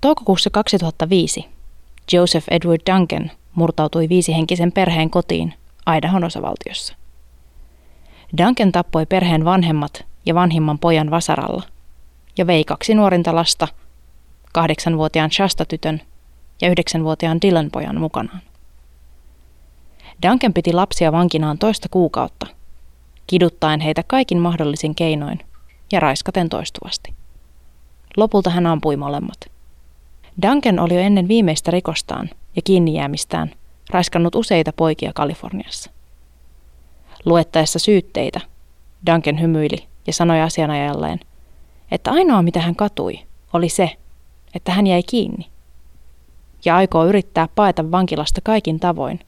Toukokuussa 2005 Joseph Edward Duncan murtautui viisihenkisen perheen kotiin Idahon osavaltiossa. Duncan tappoi perheen vanhemmat ja vanhimman pojan vasaralla ja vei kaksi nuorinta lasta, kahdeksanvuotiaan Shasta-tytön ja yhdeksänvuotiaan Dylan-pojan mukanaan. Duncan piti lapsia vankinaan toista kuukautta, kiduttaen heitä kaikin mahdollisin keinoin ja raiskaten toistuvasti. Lopulta hän ampui molemmat. Duncan oli jo ennen viimeistä rikostaan ja kiinni jäämistään raiskannut useita poikia Kaliforniassa. Luettaessa syytteitä, Duncan hymyili ja sanoi asianajalleen, että ainoa mitä hän katui oli se, että hän jäi kiinni ja aikoo yrittää paeta vankilasta kaikin tavoin,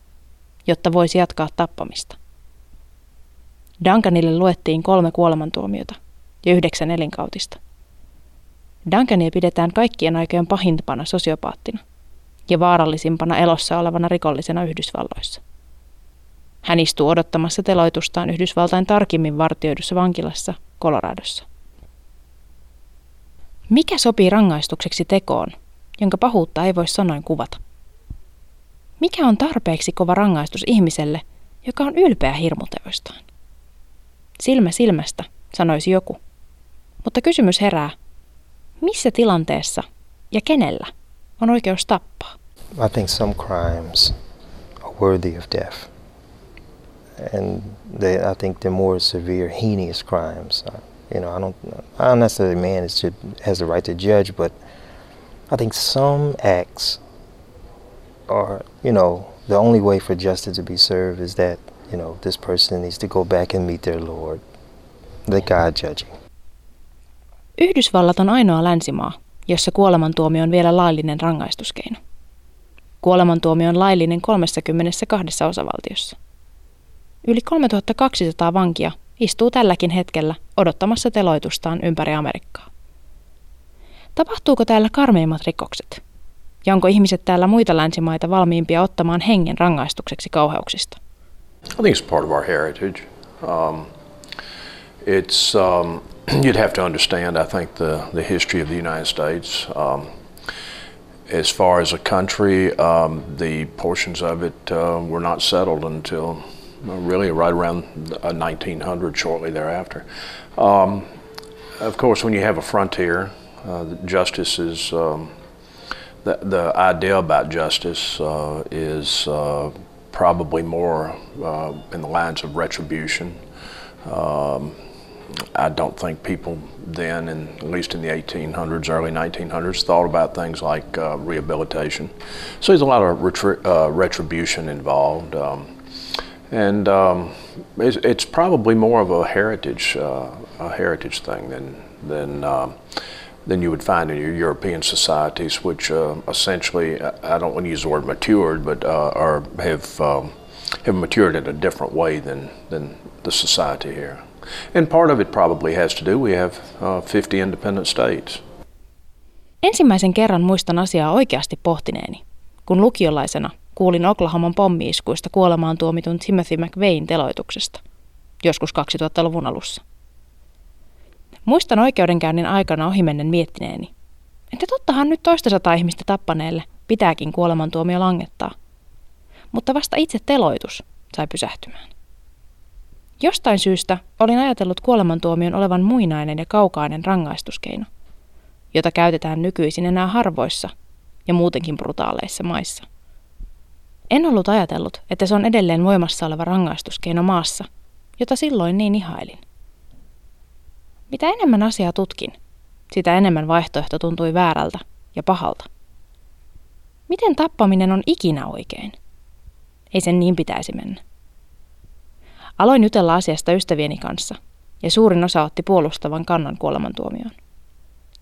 jotta voisi jatkaa tappamista. Duncanille luettiin kolme kuolemantuomiota ja yhdeksän elinkautista. Duncania pidetään kaikkien aikojen pahimpana sosiopaattina ja vaarallisimpana elossa olevana rikollisena Yhdysvalloissa. Hän istuu odottamassa teloitustaan Yhdysvaltain tarkimmin vartioidussa vankilassa Coloradossa. Mikä sopii rangaistukseksi tekoon, jonka pahuutta ei voi sanoin kuvata? Mikä on tarpeeksi kova rangaistus ihmiselle, joka on ylpeä hirmuteoistaan? Silmä silmästä, sanoisi joku. Mutta kysymys herää, missä tilanteessa ja kenellä on oikeus tappaa? I think some crimes are worthy of death. And they, I think the more severe, heinous crimes. Uh, you know, I don't, I don't necessarily man is to, has the right to judge, but I think some acts are, you know, the only way for justice to be served is that, you know, this person needs to go back and meet their Lord, the God judging. Yhdysvallat on ainoa länsimaa, jossa kuolemantuomio on vielä laillinen rangaistuskeino. Kuolemantuomio on laillinen 32 osavaltiossa. Yli 3200 vankia istuu tälläkin hetkellä odottamassa teloitustaan ympäri Amerikkaa. Tapahtuuko täällä karmeimmat rikokset? Ja onko ihmiset täällä muita länsimaita valmiimpia ottamaan hengen rangaistukseksi kauheuksista? I think it's part of our heritage. Um, it's um, you'd have to understand, I think, the the history of the United States. Um, as far as a country, um, the portions of it uh, were not settled until really right around 1900, shortly thereafter. Um, of course, when you have a frontier, uh, justice is um, the, the idea about justice uh, is uh, probably more uh, in the lines of retribution. Um, I don't think people then, in, at least in the 1800s, early 1900s, thought about things like uh, rehabilitation. So there's a lot of retri- uh, retribution involved. Um, and um, it's, it's, probably more of a heritage, uh, a heritage thing than, than um, than you would find in your European societies, which uh, essentially, I don't want to use the word matured, but uh, are have um, have matured in a different way than than the society here. And part of it probably has to do. We have uh, 50 independent states. Ensimmäisen kerran muistan asiaa oikeasti pohtineeni, kun lukiolaisena kuulin Oklahoman pommiiskuista kuolemaan tuomitun Timothy McVeighin teloituksesta, joskus 2000-luvun alussa. Muistan oikeudenkäynnin aikana ohimennen miettineeni, että tottahan nyt toista sata ihmistä tappaneelle pitääkin kuolemantuomio langettaa. Mutta vasta itse teloitus sai pysähtymään. Jostain syystä olin ajatellut kuolemantuomion olevan muinainen ja kaukainen rangaistuskeino, jota käytetään nykyisin enää harvoissa ja muutenkin brutaaleissa maissa. En ollut ajatellut, että se on edelleen voimassa oleva rangaistuskeino maassa, jota silloin niin ihailin. Mitä enemmän asiaa tutkin, sitä enemmän vaihtoehto tuntui väärältä ja pahalta. Miten tappaminen on ikinä oikein? Ei sen niin pitäisi mennä. Aloin jutella asiasta ystävieni kanssa, ja suurin osa otti puolustavan kannan kuolemantuomioon.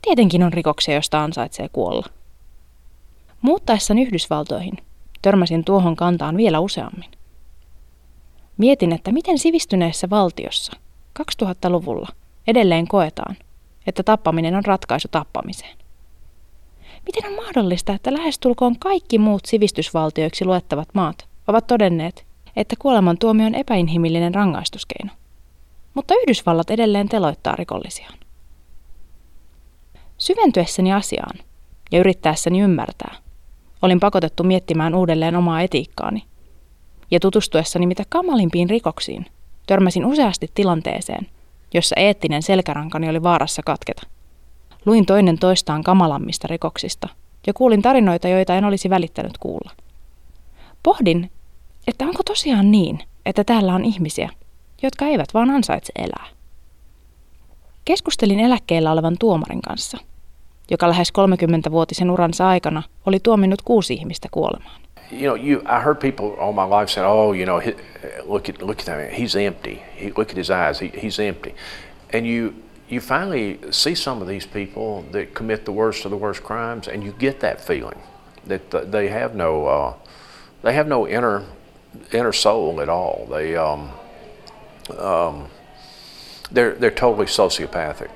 Tietenkin on rikoksia, josta ansaitsee kuolla. Muuttaessani Yhdysvaltoihin törmäsin tuohon kantaan vielä useammin. Mietin, että miten sivistyneessä valtiossa 2000-luvulla edelleen koetaan, että tappaminen on ratkaisu tappamiseen. Miten on mahdollista, että lähestulkoon kaikki muut sivistysvaltioiksi luettavat maat ovat todenneet, että kuolemantuomio on epäinhimillinen rangaistuskeino? Mutta Yhdysvallat edelleen teloittaa rikollisiaan. Syventyessäni asiaan ja yrittäessäni ymmärtää, olin pakotettu miettimään uudelleen omaa etiikkaani. Ja tutustuessani mitä kamalimpiin rikoksiin, törmäsin useasti tilanteeseen, jossa eettinen selkärankani oli vaarassa katketa. Luin toinen toistaan kamalammista rikoksista ja kuulin tarinoita, joita en olisi välittänyt kuulla. Pohdin, että onko tosiaan niin, että täällä on ihmisiä, jotka eivät vaan ansaitse elää. Keskustelin eläkkeellä olevan tuomarin kanssa, joka lähes 30-vuotisen uransa aikana oli tuominnut kuusi ihmistä kuolemaan. You know, you, I heard people all my life "Oh, you know, look at look at that, he's empty. He, look at his eyes, he, he's empty," and you you finally see some of these people that commit the worst of the worst crimes, and you get that feeling that they have no uh, they have no inner inner soul at all. They um, um, they're they're totally sociopathic.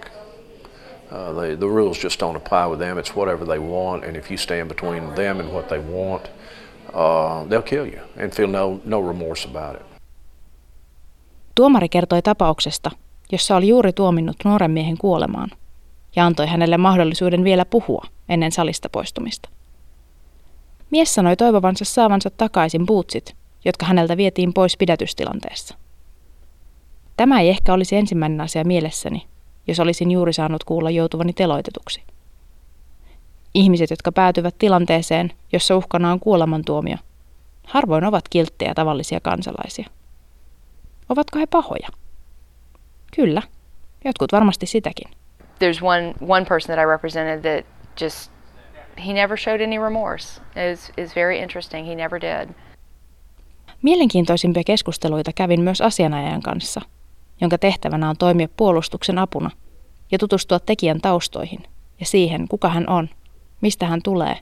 Uh, they, the rules just don't apply with them. It's whatever they want, and if you stand between them and what they want, uh, they'll kill you and feel no no remorse about it. Tuomari kertoi tapauksesta, jossa oli juuri tuominnut nuoren miehen kuolemaan ja antoi hänelle mahdollisuuden vielä puhua ennen salista poistumista. Mies sanoi toivovansa saavansa takaisin buutsit, jotka häneltä vietiin pois pidätystilanteessa. Tämä ei ehkä olisi ensimmäinen asia mielessäni, jos olisin juuri saanut kuulla joutuvani teloitetuksi. Ihmiset, jotka päätyvät tilanteeseen, jossa uhkana on kuolemantuomio, harvoin ovat kilttejä tavallisia kansalaisia. Ovatko he pahoja? Kyllä, jotkut varmasti sitäkin. There's one, one person that I represented that just, he never showed any remorse. It was, it was very interesting, he never did. Mielenkiintoisimpia keskusteluita kävin myös asianajajan kanssa, jonka tehtävänä on toimia puolustuksen apuna ja tutustua tekijän taustoihin ja siihen, kuka hän on, mistä hän tulee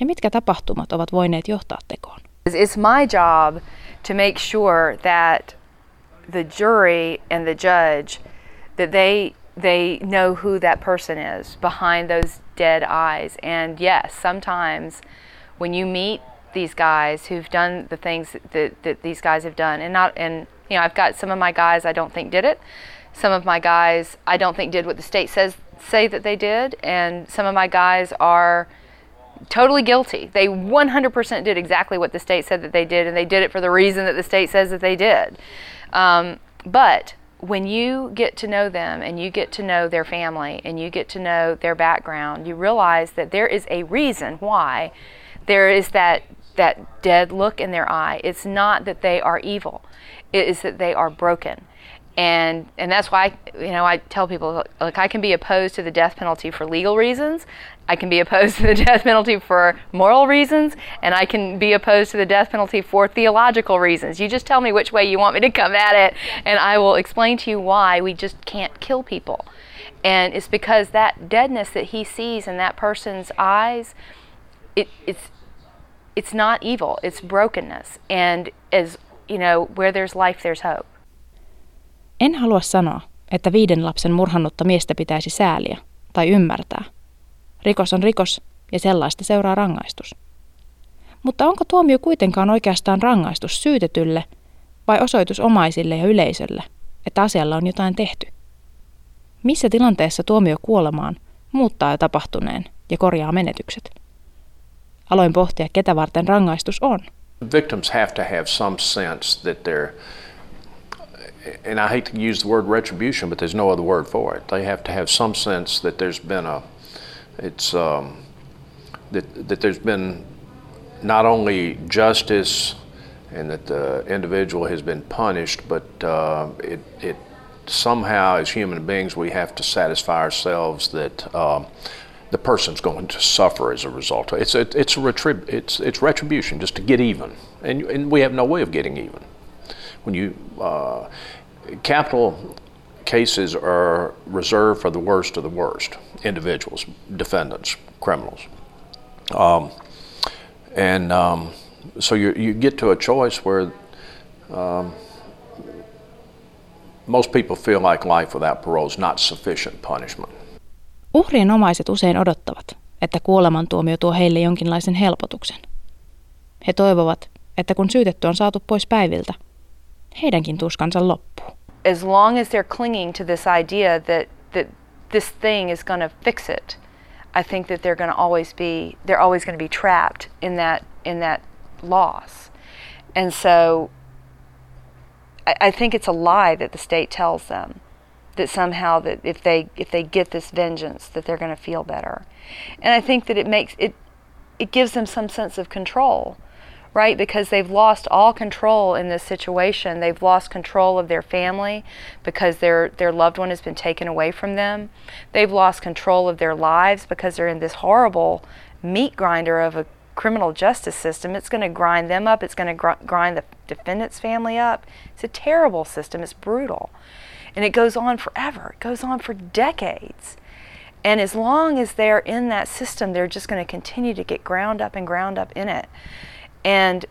ja mitkä tapahtumat ovat voineet johtaa tekoon. It's my job to make sure that the jury and the judge that they they know who that person is behind those dead eyes. And yes, sometimes when you meet these guys who've done the things that, that these guys have done, and not and you know, I've got some of my guys I don't think did it. Some of my guys I don't think did what the state says say that they did, and some of my guys are totally guilty. They 100% did exactly what the state said that they did, and they did it for the reason that the state says that they did. Um, but when you get to know them and you get to know their family and you get to know their background, you realize that there is a reason why there is that that dead look in their eye. It's not that they are evil. It is that they are broken and and that's why you know I tell people like I can be opposed to the death penalty for legal reasons, I can be opposed to the death penalty for moral reasons, and I can be opposed to the death penalty for theological reasons. You just tell me which way you want me to come at it, and I will explain to you why we just can't kill people. And it's because that deadness that he sees in that person's eyes, it, it's it's not evil, it's brokenness. And as you know, where there's life, there's hope. En halua sanoa, että viiden lapsen murhannutta miestä pitäisi sääliä tai ymmärtää. Rikos on rikos ja sellaista seuraa rangaistus. Mutta onko tuomio kuitenkaan oikeastaan rangaistus syytetylle vai osoitus omaisille ja yleisölle, että asialla on jotain tehty? Missä tilanteessa tuomio kuolemaan muuttaa jo tapahtuneen ja korjaa menetykset? Aloin pohtia, ketä varten rangaistus on. Victims have to have some sense that they're and I hate to use the word retribution, but there's no other word for it. They have to have some sense that there's been a, it's um, that that there's been not only justice and that the individual has been punished, but uh, it it somehow as human beings we have to satisfy ourselves that. Um, the person's going to suffer as a result. It's a, it's a retrib- it's it's retribution just to get even, and and we have no way of getting even when you uh, capital cases are reserved for the worst of the worst individuals, defendants, criminals. Um, and um, so you, you get to a choice where um, most people feel like life without parole is not sufficient punishment. Uhrien omaiset usein odottavat, että kuolemantuomio tuo heille jonkinlaisen helpotuksen. He toivovat, että kun syytetty on saatu pois päiviltä, heidänkin tuskansa loppuu. As long as they're clinging to this idea that, that this thing is going to fix it, I think that they're going to always be they're always going to be trapped in that in that loss. And so I, I think it's a lie that the state tells them that somehow that if they if they get this vengeance that they're going to feel better. And I think that it makes it it gives them some sense of control right? Because they've lost all control in this situation. They've lost control of their family because their their loved one has been taken away from them. They've lost control of their lives because they're in this horrible meat grinder of a criminal justice system. It's going to grind them up. It's going to gr- grind the defendant's family up. It's a terrible system. It's brutal. And it goes on forever. It goes on for decades. And as long as they're in that system, they're just going to continue to get ground up and ground up in it. And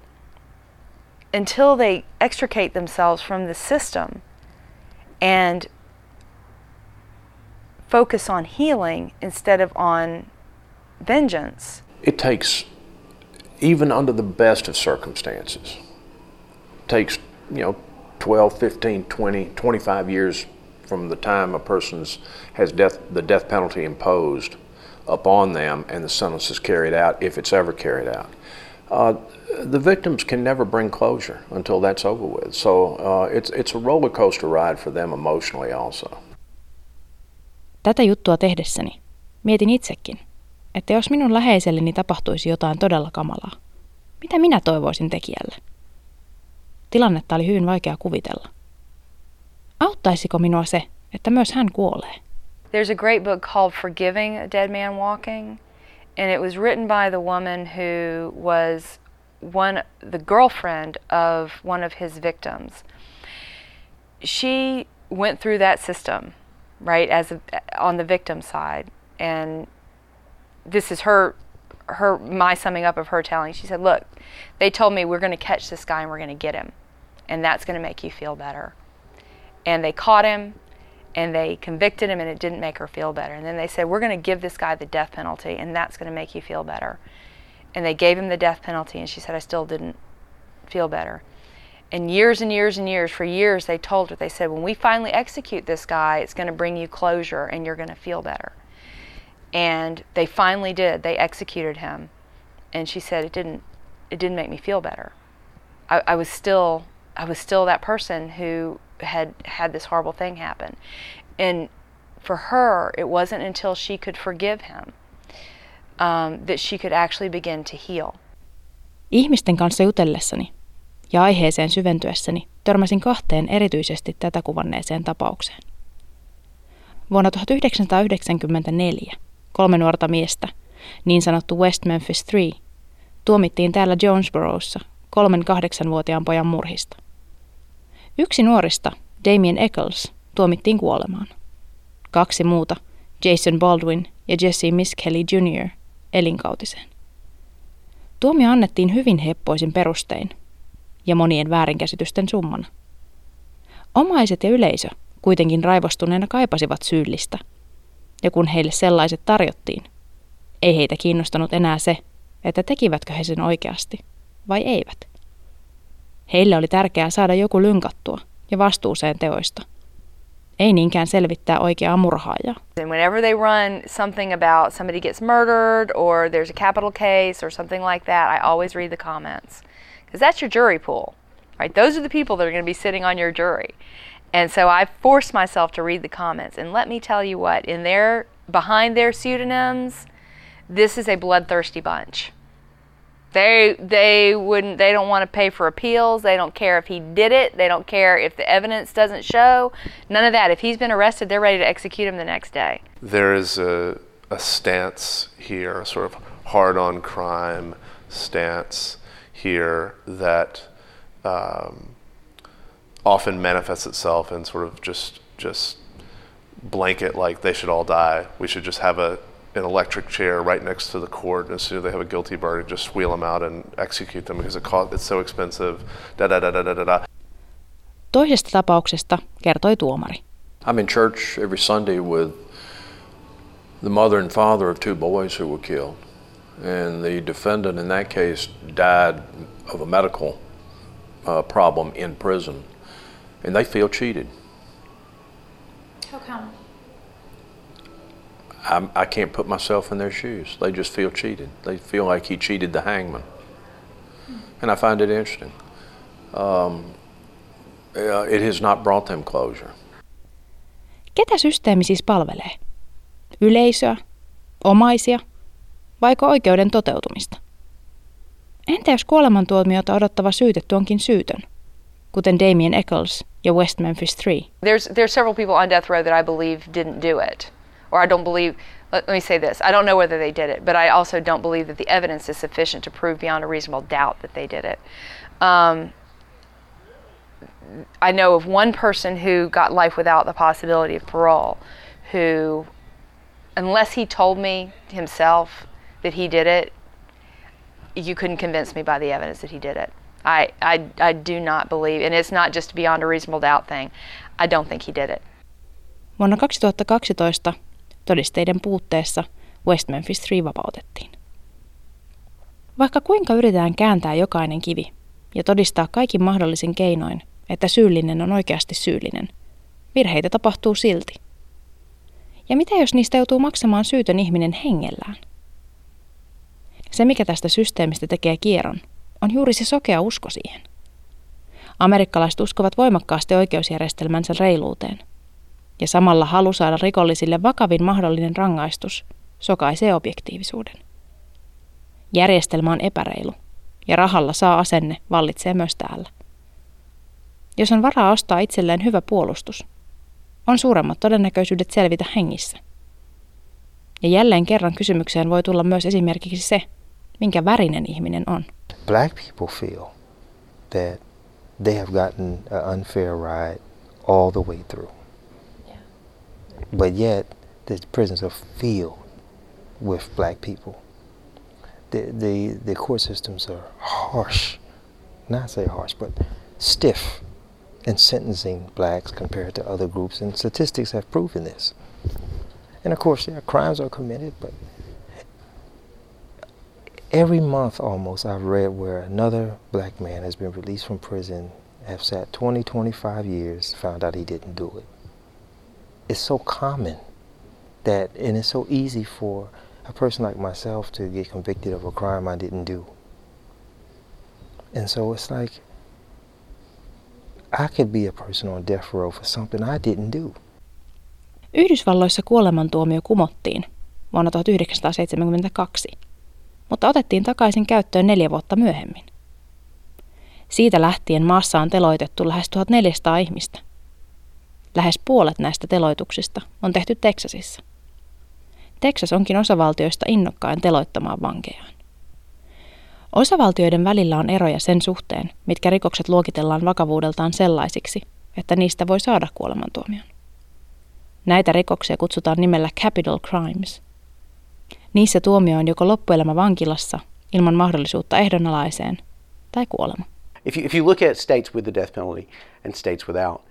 until they extricate themselves from the system and focus on healing instead of on vengeance. It takes, even under the best of circumstances, takes, you know, 12, 15, 20, 25 years from the time a person's has death, the death penalty imposed upon them and the sentence is carried out, if it's ever carried out. Uh, the victims can never bring closure until that's over with. So uh, it's, it's a roller coaster ride for them emotionally also. Tätä juttua tehdessäni mietin itsekin, että jos minun läheiselleni tapahtuisi jotain todella kamalaa, mitä minä toivoisin tekijälle? Tilannetta oli hyvin vaikea kuvitella. Auttaisiko minua se, että myös hän kuolee? There's a great book called Forgiving a Dead Man Walking, and it was written by the woman who was one the girlfriend of one of his victims. She went through that system, right, as a, on the victim side, and this is her her my summing up of her telling. She said, "Look, they told me we're going to catch this guy and we're going to get him, and that's going to make you feel better." And they caught him, and they convicted him, and it didn't make her feel better. And then they said, "We're going to give this guy the death penalty, and that's going to make you feel better." and they gave him the death penalty and she said i still didn't feel better and years and years and years for years they told her they said when we finally execute this guy it's going to bring you closure and you're going to feel better and they finally did they executed him and she said it didn't it didn't make me feel better I, I was still i was still that person who had had this horrible thing happen and for her it wasn't until she could forgive him um, that she could actually begin to heal. Ihmisten kanssa jutellessani ja aiheeseen syventyessäni törmäsin kahteen erityisesti tätä kuvanneeseen tapaukseen. Vuonna 1994 kolme nuorta miestä, niin sanottu West Memphis Three, tuomittiin täällä Jonesborossa kolmen kahdeksanvuotiaan pojan murhista. Yksi nuorista, Damien Eccles, tuomittiin kuolemaan. Kaksi muuta, Jason Baldwin ja Jesse Miss Kelly Jr., elinkautiseen. Tuomio annettiin hyvin heppoisin perustein ja monien väärinkäsitysten summana. Omaiset ja yleisö kuitenkin raivostuneena kaipasivat syyllistä, ja kun heille sellaiset tarjottiin, ei heitä kiinnostanut enää se, että tekivätkö he sen oikeasti vai eivät. Heille oli tärkeää saada joku lynkattua ja vastuuseen teoista – ei niinkään selvittää oikeaa murhaajaa. And whenever they run something about somebody gets murdered or there's a capital case or something like that, I always read the comments. Because that's your jury pool, right? Those are the people that are going to be sitting on your jury. And so I force myself to read the comments. And let me tell you what, in their behind their pseudonyms, this is a bloodthirsty bunch. They they wouldn't they don't want to pay for appeals. They don't care if he did it. They don't care if the evidence doesn't show. None of that. If he's been arrested, they're ready to execute him the next day. There is a a stance here, a sort of hard on crime stance here that um, often manifests itself in sort of just just blanket like they should all die. We should just have a an electric chair right next to the court, and as soon as they have a guilty verdict, just wheel them out and execute them because it cost, it's so expensive. Da da da da da da. Toisesta tapauksesta kertoi tuomari. I'm in church every Sunday with the mother and father of two boys who were killed. And the defendant in that case died of a medical uh, problem in prison. And they feel cheated. How come? I'm, I can't put myself in their shoes. They just feel cheated. They feel like he cheated the hangman. And I find it interesting. Um, uh, it has not brought them closure. Ketä systeemi siis palvelee? Yleisöä? Omaisia? Vaiko oikeuden toteutumista? Entä jos kuolemantuomiota odottava syytetty onkin syytön, kuten Damien Eccles ja West Memphis 3? There's there's several people on death row that I believe didn't do it, or I don't believe. Let, let me say this: I don't know whether they did it, but I also don't believe that the evidence is sufficient to prove beyond a reasonable doubt that they did it. Um, I know of one person who got life without the possibility of parole, who, unless he told me himself that he did it, you couldn't convince me by the evidence that he did it. I, I, I do not believe, and it's not just beyond a reasonable doubt thing. I don't think he did it. Vuonna 2012 todisteiden puutteessa West Memphis 3 vapautettiin. Vaikka kuinka yritetään kääntää jokainen kivi ja todistaa kaikin mahdollisin keinoin, että syyllinen on oikeasti syyllinen, virheitä tapahtuu silti. Ja mitä jos niistä joutuu maksamaan syytön ihminen hengellään? Se, mikä tästä systeemistä tekee kierron, on juuri se sokea usko siihen. Amerikkalaiset uskovat voimakkaasti oikeusjärjestelmänsä reiluuteen. Ja samalla halu saada rikollisille vakavin mahdollinen rangaistus sokaisee objektiivisuuden. Järjestelmä on epäreilu, ja rahalla saa asenne vallitsee myös täällä. Jos on varaa ostaa itselleen hyvä puolustus, on suuremmat todennäköisyydet selvitä hengissä. Ja jälleen kerran kysymykseen voi tulla myös esimerkiksi se, minkä värinen ihminen on. Black people feel that they have gotten an unfair ride all the way through. But yet, the prisons are filled with black people. The, the, the court systems are harsh, not say harsh, but stiff in sentencing blacks compared to other groups, and statistics have proven this. And of course, yeah, crimes are committed, but every month almost I've read where another black man has been released from prison, have sat 20, 25 years, found out he didn't do it. It's so common that, and it's so easy for a person like myself to get convicted of a crime I didn't do. And so it's like, I could be a person on death row for something I didn't do. Yhdysvalloissa kuolemantuomio kumottiin vuonna 1972 mutta otettiin takaisin käyttöön neljä vuotta myöhemmin. Siitä lähtien maassa on teloitettu lähes 1400 ihmistä. Lähes puolet näistä teloituksista on tehty Teksasissa. Teksas onkin osavaltioista innokkain teloittamaan vankejaan. Osavaltioiden välillä on eroja sen suhteen, mitkä rikokset luokitellaan vakavuudeltaan sellaisiksi, että niistä voi saada kuolemantuomion. Näitä rikoksia kutsutaan nimellä capital crimes – Niissä tuomio on joko loppuelämä vankilassa ilman mahdollisuutta ehdonalaiseen tai kuolema. If you, if you look at states with the death penalty and states without,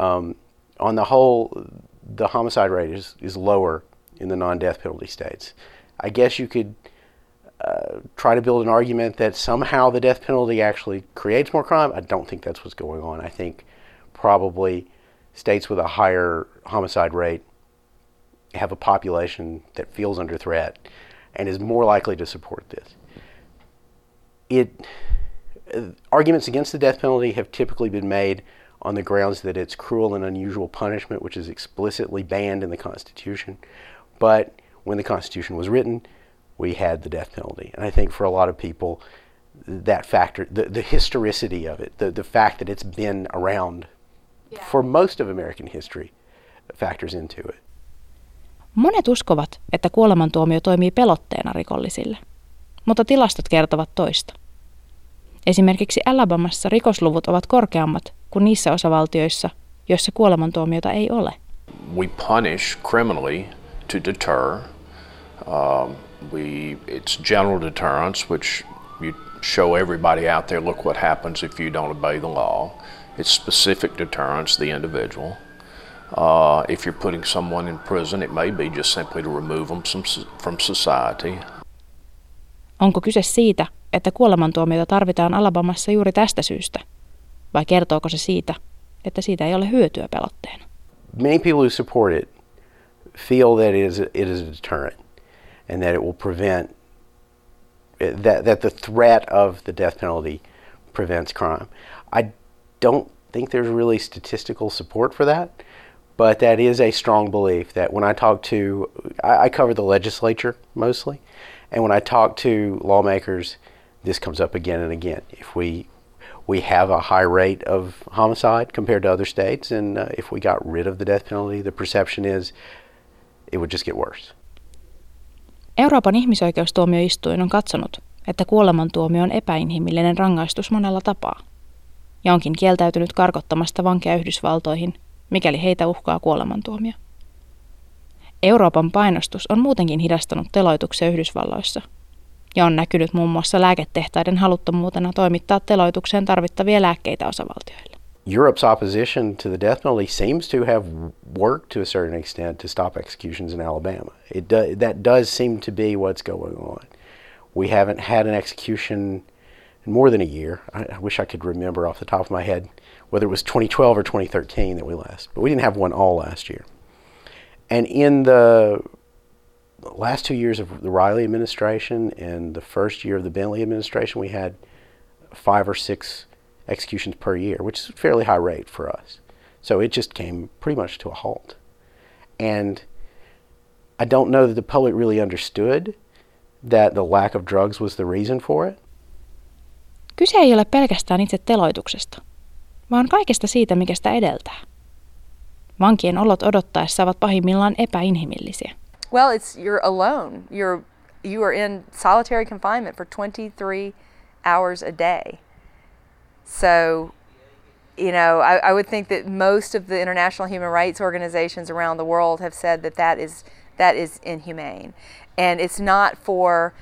um, on the whole, the homicide rate is, is lower in the non-death penalty states. I guess you could uh, try to build an argument that somehow the death penalty actually creates more crime. I don't think that's what's going on. I think probably states with a higher homicide rate have a population that feels under threat and is more likely to support this. It uh, arguments against the death penalty have typically been made on the grounds that it's cruel and unusual punishment, which is explicitly banned in the Constitution. But when the Constitution was written, we had the death penalty. And I think for a lot of people, that factor, the, the historicity of it, the, the fact that it's been around yeah. for most of American history, factors into it. Monet uskovat, että kuolemantuomio toimii pelotteena rikollisille, mutta tilastot kertovat toista. Esimerkiksi Alabamassa rikosluvut ovat korkeammat kuin niissä osavaltioissa, joissa kuolemantuomiota ei ole. We punish criminally to deter. Um, we, it's general deterrence, which you show everybody out there, look what happens if you don't obey the law. It's specific deterrence, the individual. Uh, if you're putting someone in prison, it may be just simply to remove them from society. Onko kyse siitä, että kuolemantuomiota tarvitaan Alabamassa juuri tästä syystä? Vai kertooko se siitä, että siitä ei ole hyötyä pelotteena? Many people who support it feel that it is a, it is a deterrent and that it will prevent that that the threat of the death penalty prevents crime. I don't think there's really statistical support for that, but that is a strong belief that when I talk to I, I cover the legislature mostly, and when I talk to lawmakers, this comes up again and again. If we we have a high rate of homicide compared to other states, and uh, if we got rid of the death penalty, the perception is it would just get worse. Euroopan ihmisoikeustuomioistuin on katsonut, että kuolemantuomio on epäinhimillinen rangaistus monella tapaa, ja onkin kieltäytynyt karkottamasta vankeja Yhdysvaltoihin, mikäli heitä uhkaa kuolemantuomio. Euroopan painostus on muutenkin hidastanut teloituksia Yhdysvalloissa – ja on näkynyt muun muassa lääketehtaiden haluttomuutena toimittaa teloitukseen tarvittavia lääkkeitä osavaltioille. Europe's opposition to the death penalty seems to have worked to a certain extent to stop executions in Alabama. It do, that does seem to be what's going on. We haven't had an execution in more than a year. I, I wish I could remember off the top of my head whether it was 2012 or 2013 that we last, but we didn't have one all last year. And in the last two years of the Riley administration and the first year of the Bentley administration, we had five or six executions per year, which is a fairly high rate for us. So it just came pretty much to a halt. And I don't know that the public really understood that the lack of drugs was the reason for it. Kyse ei ole pelkästään itse teloituksesta, vaan kaikesta siitä, mikä sitä edeltää. Vankien olot odottaessa ovat pahimmillaan epäinhimillisiä. Well, it's you're alone. You're you are in solitary confinement for 23 hours a day. So, you know, I, I would think that most of the international human rights organizations around the world have said that that is that is inhumane, and it's not for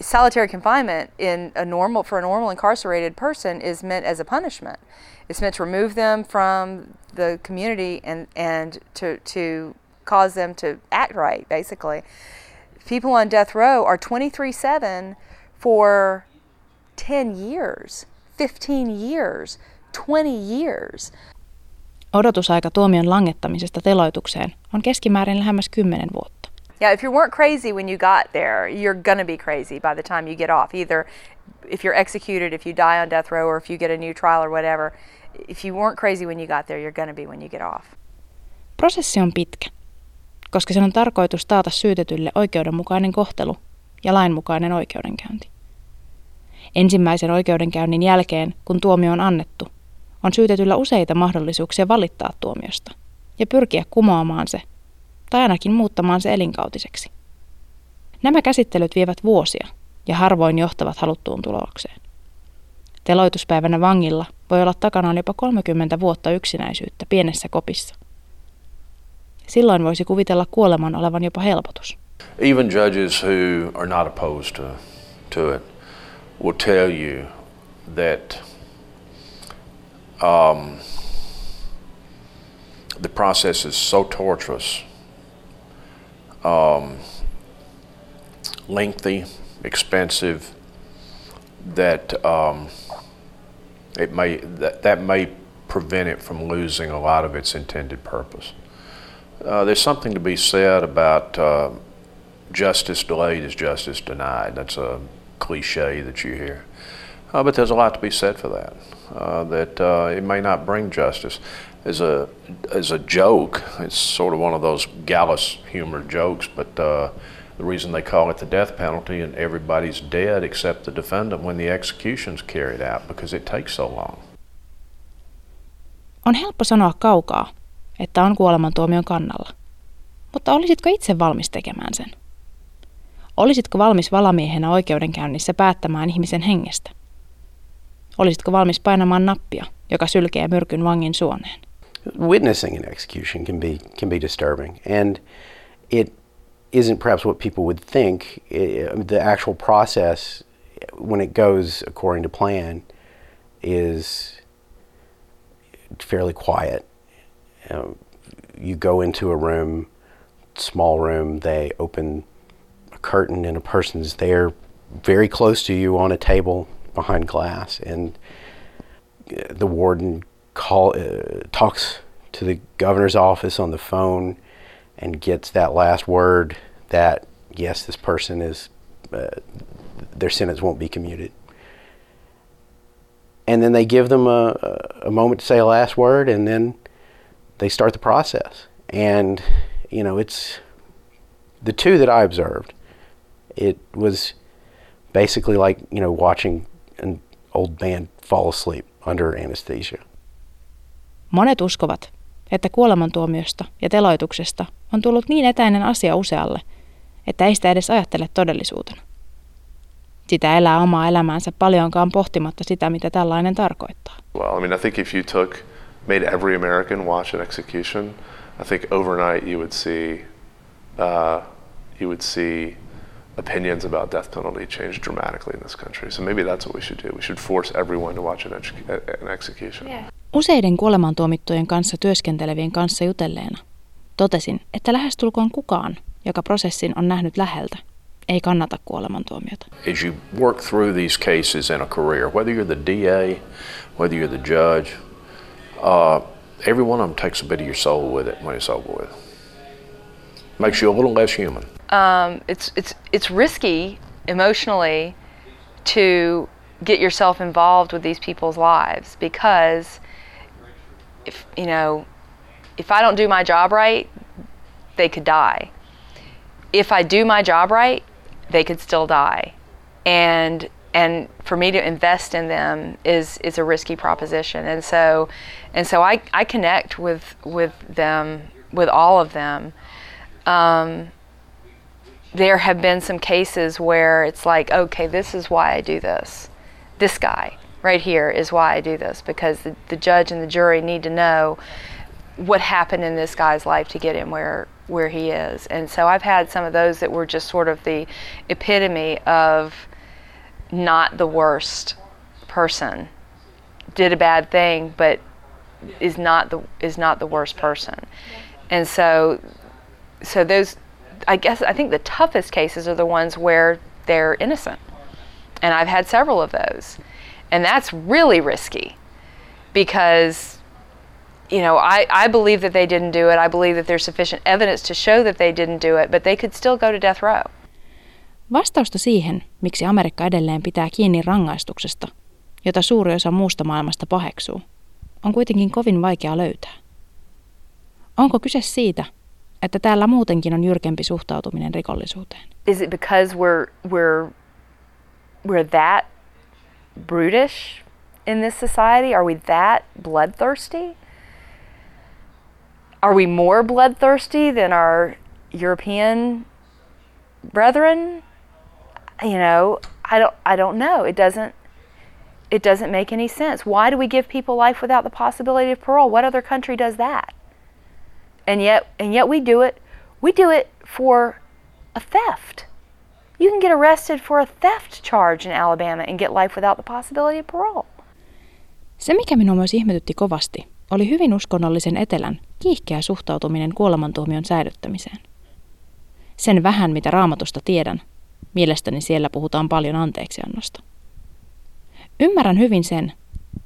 solitary confinement in a normal for a normal incarcerated person is meant as a punishment. It's meant to remove them from the community and and to to cause them to act right, basically. People on death row are 23 7 for 10 years, 15 years, 20 years. Odotusaika tuomion langettamisesta teloitukseen on keskimäärin lähemmäs 10 vuotta. Yeah, if you weren't crazy when you got there, you're gonna be crazy by the time you get off. Either if you're executed, if you die on death row, or if you get a new trial or whatever. If you weren't crazy when you got there, you're gonna be when you get off. Prosessi on pitkä koska sen on tarkoitus taata syytetylle oikeudenmukainen kohtelu ja lainmukainen oikeudenkäynti. Ensimmäisen oikeudenkäynnin jälkeen, kun tuomio on annettu, on syytetyllä useita mahdollisuuksia valittaa tuomiosta ja pyrkiä kumoamaan se tai ainakin muuttamaan se elinkautiseksi. Nämä käsittelyt vievät vuosia ja harvoin johtavat haluttuun tulokseen. Teloituspäivänä vangilla voi olla takanaan jopa 30 vuotta yksinäisyyttä pienessä kopissa. Silloin voisi kuvitella kuoleman olevan jopa helpotus. Even judges who are not opposed to, to it will tell you that um, the process is so torturous, um, lengthy, expensive, that um, it may that, that may prevent it from losing a lot of its intended purpose. Uh, there's something to be said about uh, justice delayed is justice denied. That's a cliche that you hear. Uh, but there's a lot to be said for that. Uh, that uh, it may not bring justice. As a as a joke, it's sort of one of those gallus humor jokes. But the reason they call it the death penalty and everybody's dead except the defendant when the execution's carried out because it takes so long. On helppo sanoa kaukaa, että on kuolemantuomion kannalla. Mutta olisitko itse valmis tekemään sen? Olisitko valmis valamiehenä oikeudenkäynnissä päättämään ihmisen hengestä? Olisitko valmis painamaan nappia, joka sylkee myrkyn vangin suoneen? Witnessing an execution can be can be disturbing, and it isn't perhaps what people would think. The actual process, when it goes according to plan, is fairly quiet you, know, you go into a room, small room, they open a curtain and a person's there very close to you on a table behind glass and uh, the warden call uh, talks to the governor's office on the phone and gets that last word that yes, this person is uh, their sentence won't be commuted. And then they give them a, a moment to say a last word, and then they start the process. And you know, it's the two that I observed. It was basically like you know watching an old man fall asleep under anesthesia. Monet uskovat, että kuolemantuomiosta ja teloituksesta on tullut niin etäinen asia usealle, että ei sitä edes ajattele todellisuutena. Sitä elää omaa elämäänsä paljonkaan pohtimatta sitä, mitä tällainen tarkoittaa. Well, I mean, I think if you took, made every American watch an execution, I think overnight you would see, uh, you would see opinions about death penalty change dramatically in this country. So maybe that's what we should do. We should force everyone to watch an, an execution. Yeah. Useiden kuolemantuomittujen kanssa työskentelevien kanssa jutelleena totesin, että lähestulkoon kukaan, joka prosessin on nähnyt läheltä, ei kannata kuolemantuomiota. As you work through these cases in a career, whether you're the DA, whether you're the judge, uh, every one of them takes a bit of your soul with it when it's over with. Makes you a little less human. Um, it's it's it's risky emotionally to get yourself involved with these people's lives because if you know if I don't do my job right, they could die. If I do my job right, they could still die. And and for me to invest in them is is a risky proposition. And so and so I, I connect with with them with all of them. Um, there have been some cases where it's like, okay, this is why I do this. This guy right here is why I do this because the, the judge and the jury need to know what happened in this guy's life to get him where where he is. And so I've had some of those that were just sort of the epitome of not the worst person. Did a bad thing, but is not the is not the worst person. And so so those I guess I think the toughest cases are the ones where they're innocent. And I've had several of those. And that's really risky because you know, I, I believe that they didn't do it. I believe that there's sufficient evidence to show that they didn't do it, but they could still go to death row. Vastausta siihen, miksi Amerikka edelleen pitää kiinni rangaistuksesta, jota suuri osa muusta maailmasta paheksuu, on kuitenkin kovin vaikea löytää. Onko kyse siitä, että täällä muutenkin on jyrkempi suhtautuminen rikollisuuteen? Is it because we're, we're, we're that brutish in this society? Are we that bloodthirsty? Are we more bloodthirsty than our European brethren? You know, I don't I don't know. It doesn't it doesn't make any sense. Why do we give people life without the possibility of parole? What other country does that? And yet and yet we do it. We do it for a theft. You can get arrested for a theft charge in Alabama and get life without the possibility of parole. Se, mikä minua myös ihmetytti kovasti, oli hyvin uskonnollisen etelän kiihkeä suhtautuminen kuolemantuomion säilyttämiseen. Sen vähän, mitä raamatusta tiedän, mielestäni siellä puhutaan paljon anteeksiannosta. Ymmärrän hyvin sen,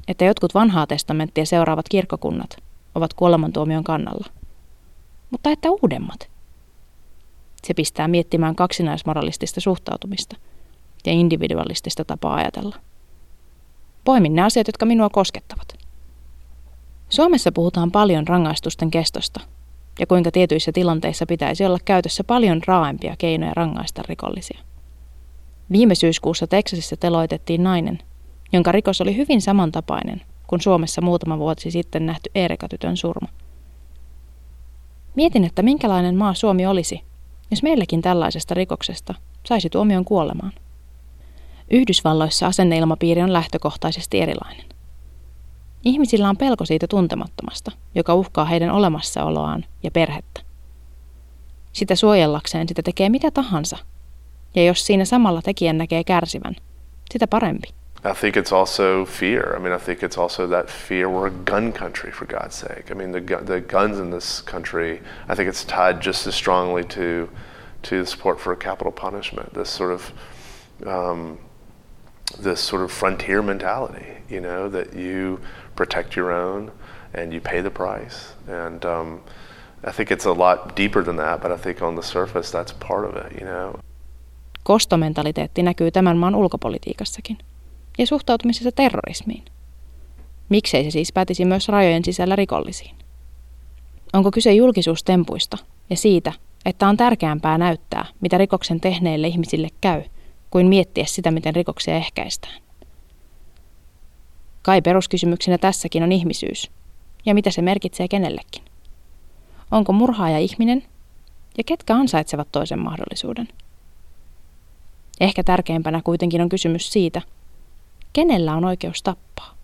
että jotkut vanhaa testamenttia seuraavat kirkkokunnat ovat kuolemantuomion kannalla. Mutta että uudemmat. Se pistää miettimään kaksinaismoralistista suhtautumista ja individualistista tapaa ajatella. Poimin ne asiat, jotka minua koskettavat – Suomessa puhutaan paljon rangaistusten kestosta ja kuinka tietyissä tilanteissa pitäisi olla käytössä paljon raaempia keinoja rangaista rikollisia. Viime syyskuussa Teksasissa teloitettiin nainen, jonka rikos oli hyvin samantapainen kuin Suomessa muutama vuosi sitten nähty Eerika-tytön surma. Mietin, että minkälainen maa Suomi olisi, jos meilläkin tällaisesta rikoksesta saisi tuomion kuolemaan. Yhdysvalloissa asenneilmapiiri on lähtökohtaisesti erilainen. Ihmisillä on pelko siitä tuntemattomasta, joka uhkaa heidän olemassaoloaan ja perhettä. Sitä suojellakseen sitä tekee mitä tahansa. Ja jos siinä samalla tekijän näkee kärsivän, sitä parempi. I think it's also fear. I mean, I think it's also that fear. We're a gun country, for God's sake. I mean, the, the guns in this country, I think it's tied just as strongly to, to the support for capital punishment. This sort of, um, this sort of frontier mentality, you know, that you protect your own and you pay the price. And um, I think it's a lot deeper than that, but I think on the surface that's part of it, you know. Kostomentaliteetti näkyy tämän maan ulkopolitiikassakin ja suhtautumisessa terrorismiin. Miksei se siis pätisi myös rajojen sisällä rikollisiin? Onko kyse julkisuustempuista ja siitä, että on tärkeämpää näyttää, mitä rikoksen tehneille ihmisille käy, kuin miettiä sitä, miten rikoksia ehkäistään? Kai peruskysymyksenä tässäkin on ihmisyys ja mitä se merkitsee kenellekin. Onko murhaaja ihminen ja ketkä ansaitsevat toisen mahdollisuuden? Ehkä tärkeimpänä kuitenkin on kysymys siitä, kenellä on oikeus tappaa.